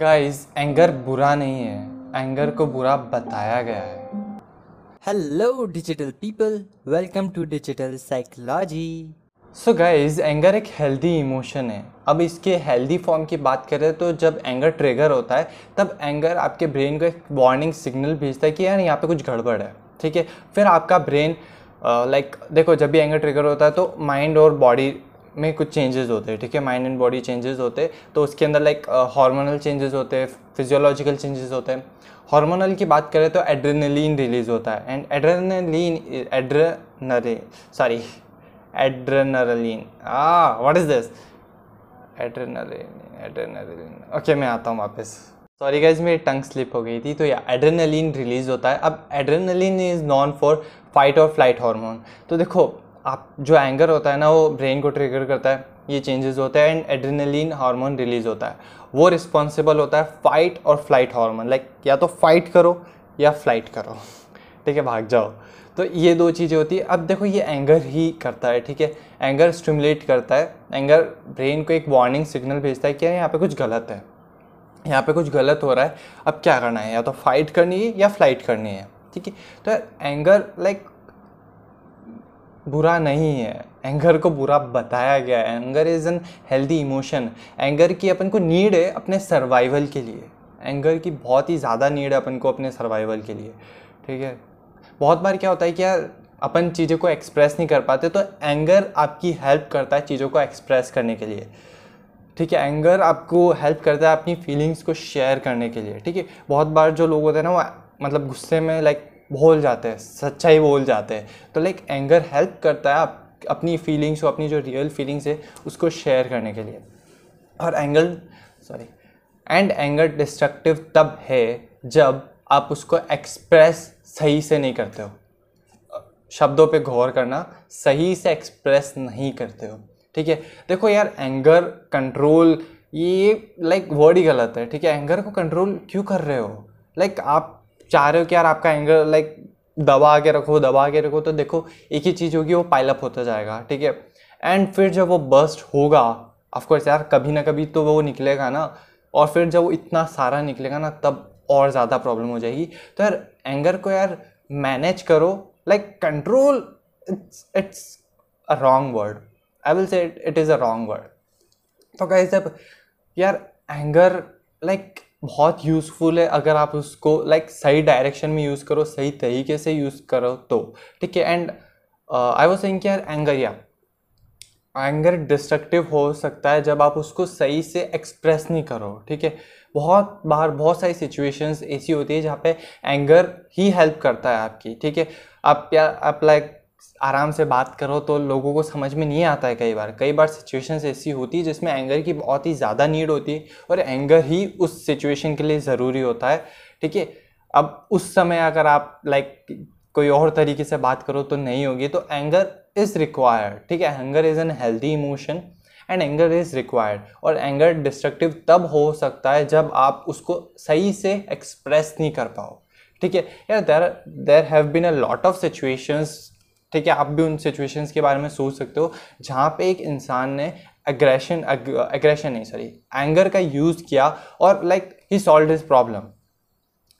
Guys anger बुरा नहीं है। एंगर को बुरा बताया गया है। Hello, digital people. Welcome to Digital Psychology. So guys anger एक हेल्दी इमोशन है। अब इसके हेल्दी फॉर्म की बात करें तो जब एंगर ट्रिगर होता है तब एंगर आपके ब्रेन को एक वार्निंग सिग्नल भेजता है कि यार यहाँ पे कुछ गड़बड़ है। ठीक है? फिर आपका ब्रेन लाइक देखो जब भी एंगर ट्रिगर होता है तो माइंड और बॉडी में कुछ चेंजेस होते हैं, ठीक है? माइंड एंड बॉडी चेंजेस होते हैं तो उसके अंदर लाइक हार्मोनल चेंजेस होते हैं फिजियोलॉजिकल चेंजेस होते हैं। हार्मोनल की बात करें तो एड्रेनलिन रिलीज़ होता है and adrenaline एड्रेनरे sorry adrenaline ah what is this adrenaline adrenaline okay मैं आता हूँ वापस। सॉरी गाइज़ मेरी टंग स्लिप हो गई थी तो या एड्रेनलिन रिलीज़ होता है। अब adrenaline is known for fight और फ़्लाइट हार्मोन तो देखो आप जो एंगर होता है ना, वो ब्रेन को ट्रिगर करता है, ये चेंजेस होते हैं एंड एड्रेनलिन हार्मोन रिलीज़ होता है। वो रिस्पॉन्सिबल होता है फाइट और फ़्लाइट हार्मोन लाइक या तो फाइट करो या फ़्लाइट करो। ठीक है, भाग जाओ। तो ये दो चीज़ें होती है। अब देखो, ये एंगर ही करता है, ठीक है? एंगर स्टिमुलेट करता है। एंगर ब्रेन को एक वार्निंग सिग्नल भेजता है कि यहाँ पे कुछ गलत है। यहाँ पे कुछ गलत हो रहा है। अब क्या करना है? या तो फाइट करनी है या फ़्लाइट करनी है। ठीक है? तो एंगर लाइक बुरा नहीं है। एंगर को बुरा बताया गया है। Anger is an healthy emotion anger की अपन को नीड है अपने सर्वाइवल के लिए। एंगर की बहुत ही ज़्यादा नीड है अपन को अपने सर्वाइवल के लिए। ठीक है? बहुत बार क्या होता है कि यार, अपन चीज़ों को एक्सप्रेस नहीं कर पाते तो एंगर आपकी हेल्प करता है चीज़ों को एक्सप्रेस करने के लिए। ठीक है? एंगर आपको हेल्प करता है अपनी फीलिंग्स को शेयर करने के लिए। ठीक है? बहुत बार जो लोग होते हैं ना, वो मतलब गुस्से में लाइक बोल जाते हैं, सच्चाई बोल जाते हैं। तो लाइक एंगर हेल्प करता है आप अपनी फीलिंग्स को, अपनी जो रियल फीलिंग्स है, उसको शेयर करने के लिए। और angle sorry and anger destructive तब है जब आप उसको एक्सप्रेस सही से नहीं करते हो। शब्दों पे गौर करना, सही से एक्सप्रेस नहीं करते हो। ठीक है? देखो यार एंगर कंट्रोल ये लाइक वर्ड ही गलत है। ठीक है? एंगर को कंट्रोल क्यों कर रहे हो? लाइक आप चाह रहे हो कि यार आपका एंगर लाइक दबा के रखो, दबा के रखो तो देखो, एक ही चीज़ होगी, वो पाइलअप होता जाएगा, ठीक है? एंड फिर जब वो बस्ट होगा ऑफकोर्स यार, कभी ना कभी तो वो निकलेगा ना, और फिर जब वो इतना सारा निकलेगा ना, तब और ज़्यादा प्रॉब्लम हो जाएगी। तो यार एंगर को यार मैनेज करो like control it's it's a wrong word I will say it is a wrong word तो कैसे जब यार एंगर लाइक बहुत यूज़फुल है अगर आप उसको लाइक like, सही डायरेक्शन में यूज़ करो सही तरीके से यूज़ करो तो। ठीक है एंड आई वॉज़ सेइंग यार एंगर या एंगर डिस्ट्रक्टिव हो सकता है जब आप उसको सही से एक्सप्रेस नहीं करो ठीक है? बहुत बार बहुत सारी सिचुएशंस ऐसी होती है जहाँ पे एंगर ही हेल्प करता है आपकी ठीक है? आप या आप लाइक आराम से बात करो तो लोगों को समझ में नहीं आता है कई बार। कई बार सिचुएशंस ऐसी होती है जिसमें एंगर की बहुत ही ज़्यादा नीड होती है और एंगर ही उस सिचुएशन के लिए ज़रूरी होता है। ठीक है? अब उस समय अगर आप लाइक कोई और तरीके से बात करो तो नहीं होगी। तो एंगर इज़ रिक्वायर्ड ठीक है? Anger is an healthy emotion and anger is required और एंगर डिस्ट्रक्टिव तब हो सकता है जब आप उसको सही से एक्सप्रेस नहीं कर पाओ। ठीक है? यार there there have been a lot of situations ठीक है, आप भी उन सिचुएशंस के बारे में सोच सकते हो जहाँ पे एक इंसान ने एग्रेशन एग्रेशन नहीं सॉरी एंगर का यूज़ किया और लाइक ही सॉल्व हिज प्रॉब्लम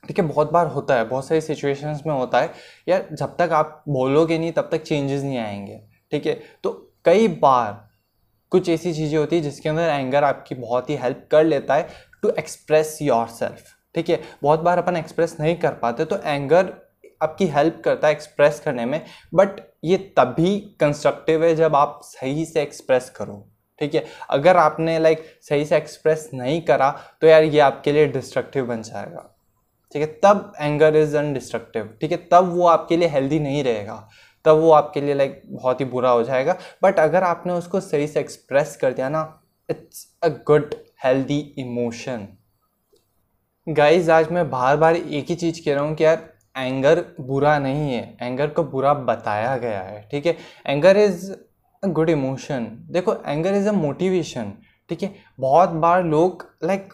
ठीक है, बहुत बार होता है, बहुत सारी सिचुएशंस में होता है, यार जब तक आप बोलोगे नहीं, तब तक चेंजेस नहीं आएँगे। ठीक है तो कई बार कुछ ऐसी चीज़ें होती है जिसके अंदर एंगर आपकी बहुत ही हेल्प कर लेता है टू एक्सप्रेस योर सेल्फ ठीक है, बहुत बार अपन एक्सप्रेस नहीं कर पाते तो एंगर आपकी हेल्प करता है एक्सप्रेस करने में बट ये तभी कंस्ट्रक्टिव है जब आप सही से एक्सप्रेस करो, ठीक है? अगर आपने लाइक सही से एक्सप्रेस नहीं करा तो यार ये आपके लिए डिस्ट्रक्टिव बन जाएगा, ठीक है? तब एंगर इज़ अनडिस्ट्रक्टिव ठीक है? तब वो आपके लिए हेल्दी नहीं रहेगा, तब वो आपके लिए लाइक बहुत ही बुरा हो जाएगा। बट अगर आपने उसको सही से एक्सप्रेस कर दिया ना it's a good healthy emotion guys आज मैं बार बार एक ही चीज़ कह रहा हूँ कि यार एंगर बुरा नहीं है एंगर को बुरा बताया गया है ठीक है? Anger is a good emotion देखो एंगर इज़ अ मोटिवेशन ठीक है? बहुत बार लोग लाइक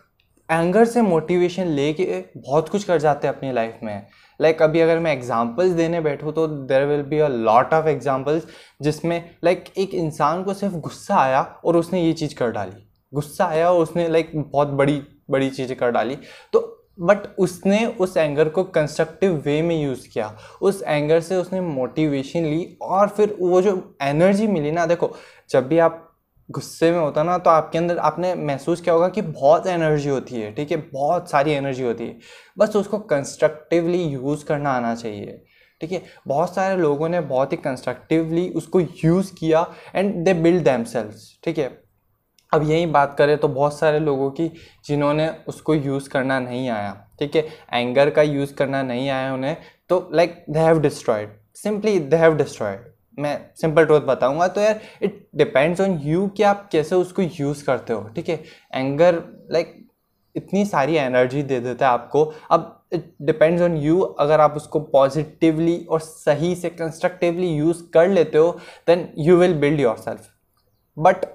एंगर से मोटिवेशन लेके बहुत कुछ कर जाते हैं अपनी लाइफ में। लाइक like, अभी अगर मैं एग्जांपल्स देने बैठूँ तो there will be a lot of examples जिसमें लाइक like, एक इंसान को सिर्फ़ गुस्सा आया और उसने ये चीज़ कर डाली। गुस्सा आया और उसने लाइक like, बहुत बड़ी बड़ी चीज़ें कर डाली। तो बट उसने उस एंगर को कंस्ट्रक्टिव वे में यूज़ किया। उस एंगर से उसने मोटिवेशन ली और फिर वो जो एनर्जी मिली ना, देखो, जब भी आप गुस्से में होता ना तो आपके अंदर आपने महसूस किया होगा कि बहुत एनर्जी होती है, ठीक है? बहुत सारी एनर्जी होती है। बस उसको कंस्ट्रक्टिवली यूज़ करना आना चाहिए, ठीक है? बहुत सारे लोगों ने बहुत ही कंस्ट्रक्टिवली उसको यूज़ किया एंड दे बिल्ड दैम ठीक है? अब यही बात करें तो बहुत सारे लोगों की जिन्होंने उसको यूज़ करना नहीं आया, ठीक है? एंगर का यूज़ करना नहीं आया उन्हें तो like they have destroyed simply they have destroyed मैं सिंपल ट्रूथ बताऊँगा तो यार इट डिपेंड्स ऑन यू कि आप कैसे उसको यूज़ करते हो, ठीक है? एंगर लाइक इतनी सारी एनर्जी दे देता है आपको। अब इट डिपेंड्स ऑन यू अगर आप उसको पॉजिटिवली और सही से कंस्ट्रक्टिवली यूज़ कर लेते हो then you will build yourself but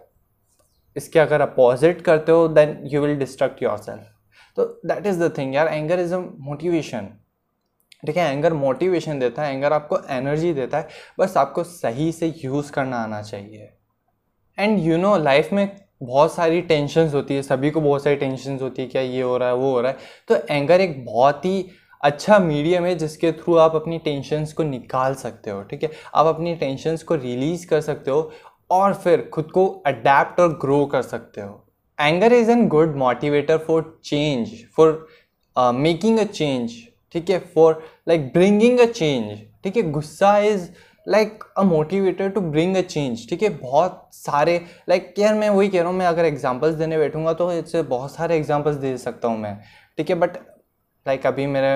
इसके अगर अपोजिट करते हो then you will destruct yourself तो दैट इज़ द थिंग यार एंगर इज़ अ मोटिवेशन ठीक है एंगर मोटिवेशन देता है एंगर आपको एनर्जी देता है, बस आपको सही से यूज़ करना आना चाहिए. एंड यू नो लाइफ में बहुत सारी टेंशन्स होती है, सभी को बहुत सारी टेंशन्स होती है, क्या ये हो रहा है, वो हो रहा है. तो एंगर एक बहुत ही अच्छा मीडियम है, जिसके थ्रू आप अपनी टेंशन्स को निकाल सकते हो, ठीक है? आप अपनी टेंशन्स को रिलीज़ कर सकते हो और फिर खुद को अडेप्ट और ग्रो कर सकते हो। Anger is an good motivator for change for making a change ठीक है? For like bringing a change ठीक है? गुस्सा is like a motivator to bring a change ठीक है? बहुत सारे लाइक like, यार मैं वही कह रहा हूँ मैं अगर एग्जाम्पल्स देने बैठूँगा तो इससे बहुत सारे एग्जाम्पल्स दे सकता हूँ मैं ठीक है? बट लाइक अभी मेरे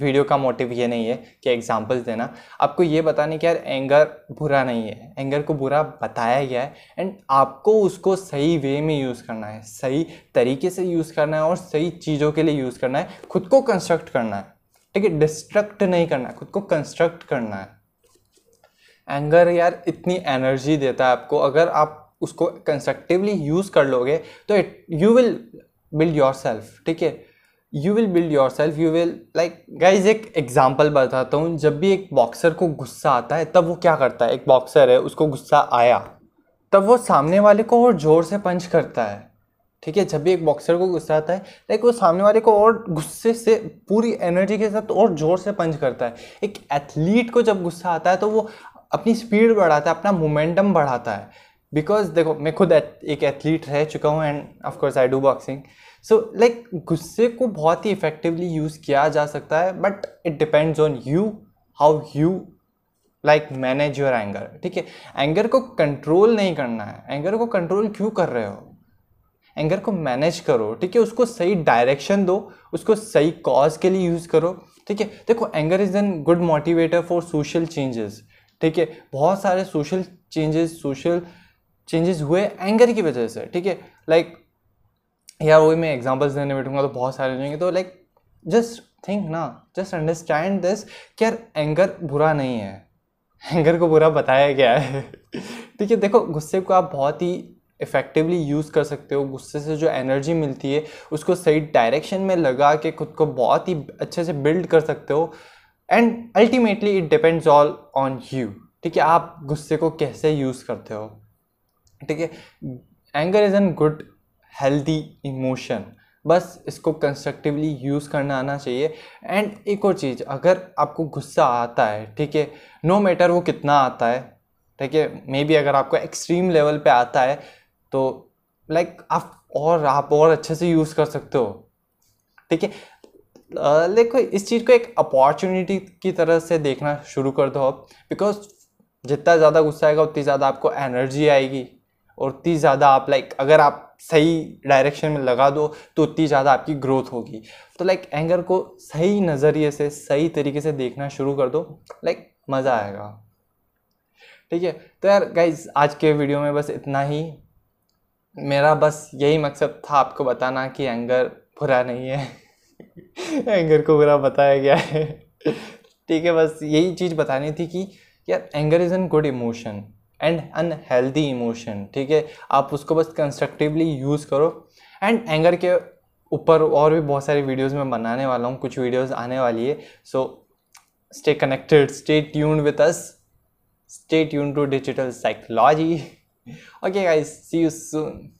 वीडियो का मोटिव ये नहीं है कि एग्जांपल्स देना। आपको ये बताने कि यार एंगर बुरा नहीं है। एंगर को बुरा बताया गया है एंड आपको उसको सही वे में यूज़ करना है। सही तरीके से यूज़ करना है और सही चीज़ों के लिए यूज़ करना है। खुद को कंस्ट्रक्ट करना है। ठीक है डिस्ट्रक्ट नहीं करना है। खुद को कंस्ट्रक्ट करना है। एंगर यार इतनी एनर्जी देता है आपको। अगर आप उसको कंस्ट्रक्टिवली यूज़ कर लोगे तो it you will build yourself ठीक है? You will build yourself you will like guys एक एग्ज़ाम्पल बताता हूँ, जब भी एक बॉक्सर को गुस्सा आता है, तब वो क्या करता है? एक बॉक्सर है, उसको गुस्सा आया, तब वो सामने वाले को और ज़ोर से पंच करता है, ठीक है? जब भी एक बॉक्सर को गुस्सा आता है लाइक वो सामने वाले को और गुस्से से, पूरी एनर्जी के साथ और ज़ोर से पंच करता है। एक एथलीट को जब गुस्सा आता है तो वो अपनी स्पीड बढ़ाता है, अपना मोमेंटम बढ़ाता है बिकॉज़ देखो, मैं खुद एक एथलीट रह चुका हूँ and of course I do boxing so like गुस्से को बहुत ही इफेक्टिवली यूज़ किया जा सकता है but it depends on you how you like manage your anger ठीक है? एंगर को कंट्रोल नहीं करना है। एंगर को कंट्रोल क्यों कर रहे हो? एंगर को मैनेज करो। ठीक है? उसको सही डायरेक्शन दो। उसको सही कॉज के लिए यूज़ करो। ठीक है? देखो anger is an good motivator for social changes ठीक है? बहुत सारे सोशल चेंजेस सोशल चेंजेस हुए एंगर की वजह से। ठीक है? लाइक या वही मैं एग्जाम्पल्स देने बैठूँगा तो बहुत सारे जाएँगे तो लाइक जस्ट थिंक ना जस्ट अंडरस्टैंड दिस कि यार एंगर बुरा नहीं है। एंगर को बुरा बताया गया है? ठीक है, देखो, गुस्से को आप बहुत ही इफ़ेक्टिवली यूज़ कर सकते हो। गुस्से से जो एनर्जी मिलती है, उसको सही डायरेक्शन में लगा के खुद को बहुत ही अच्छे से बिल्ड कर सकते हो। And ultimately it depends all on you ठीक है, आप गुस्से को कैसे यूज़ करते हो? ठीक है anger is an good healthy emotion बस इसको कंस्ट्रक्टिवली यूज़ करना आना चाहिए। एंड एक और चीज़ अगर आपको गुस्सा आता है ठीक है नो मैटर वो कितना आता है ठीक है मे बी अगर आपको एक्सट्रीम लेवल पे आता है तो लाइक like, आप और आप और अच्छे से यूज़ कर सकते हो। ठीक है देखो इस चीज़ को एक अपॉर्चुनिटी की तरह से देखना शुरू कर दो आप बिकॉज़ जितना ज़्यादा गुस्सा आएगा उतनी ज़्यादा आपको एनर्जी आएगी। और उतनी ज़्यादा आप लाइक अगर आप सही डायरेक्शन में लगा दो तो उतनी ज़्यादा आपकी ग्रोथ होगी। तो लाइक एंगर को सही नज़रिए से, सही तरीके से देखना शुरू कर दो लाइक मज़ा आएगा। ठीक है? तो यार गाइज़ आज के वीडियो में बस इतना ही। मेरा बस यही मकसद था आपको बताना कि एंगर बुरा नहीं है। एंगर को बुरा बताया गया है। ठीक है, बस यही चीज़ बतानी थी कि यार anger is an good emotion and unhealthy emotion, ठीक है? आप उसको बस कंस्ट्रक्टिवली यूज़ करो। एंड एंगर के ऊपर और भी बहुत सारी वीडियोज़ मैं बनाने वाला हूँ, कुछ वीडियोज़ आने वाली है। So stay connected stay tuned with us stay tune to digital psychology okay guys see you soon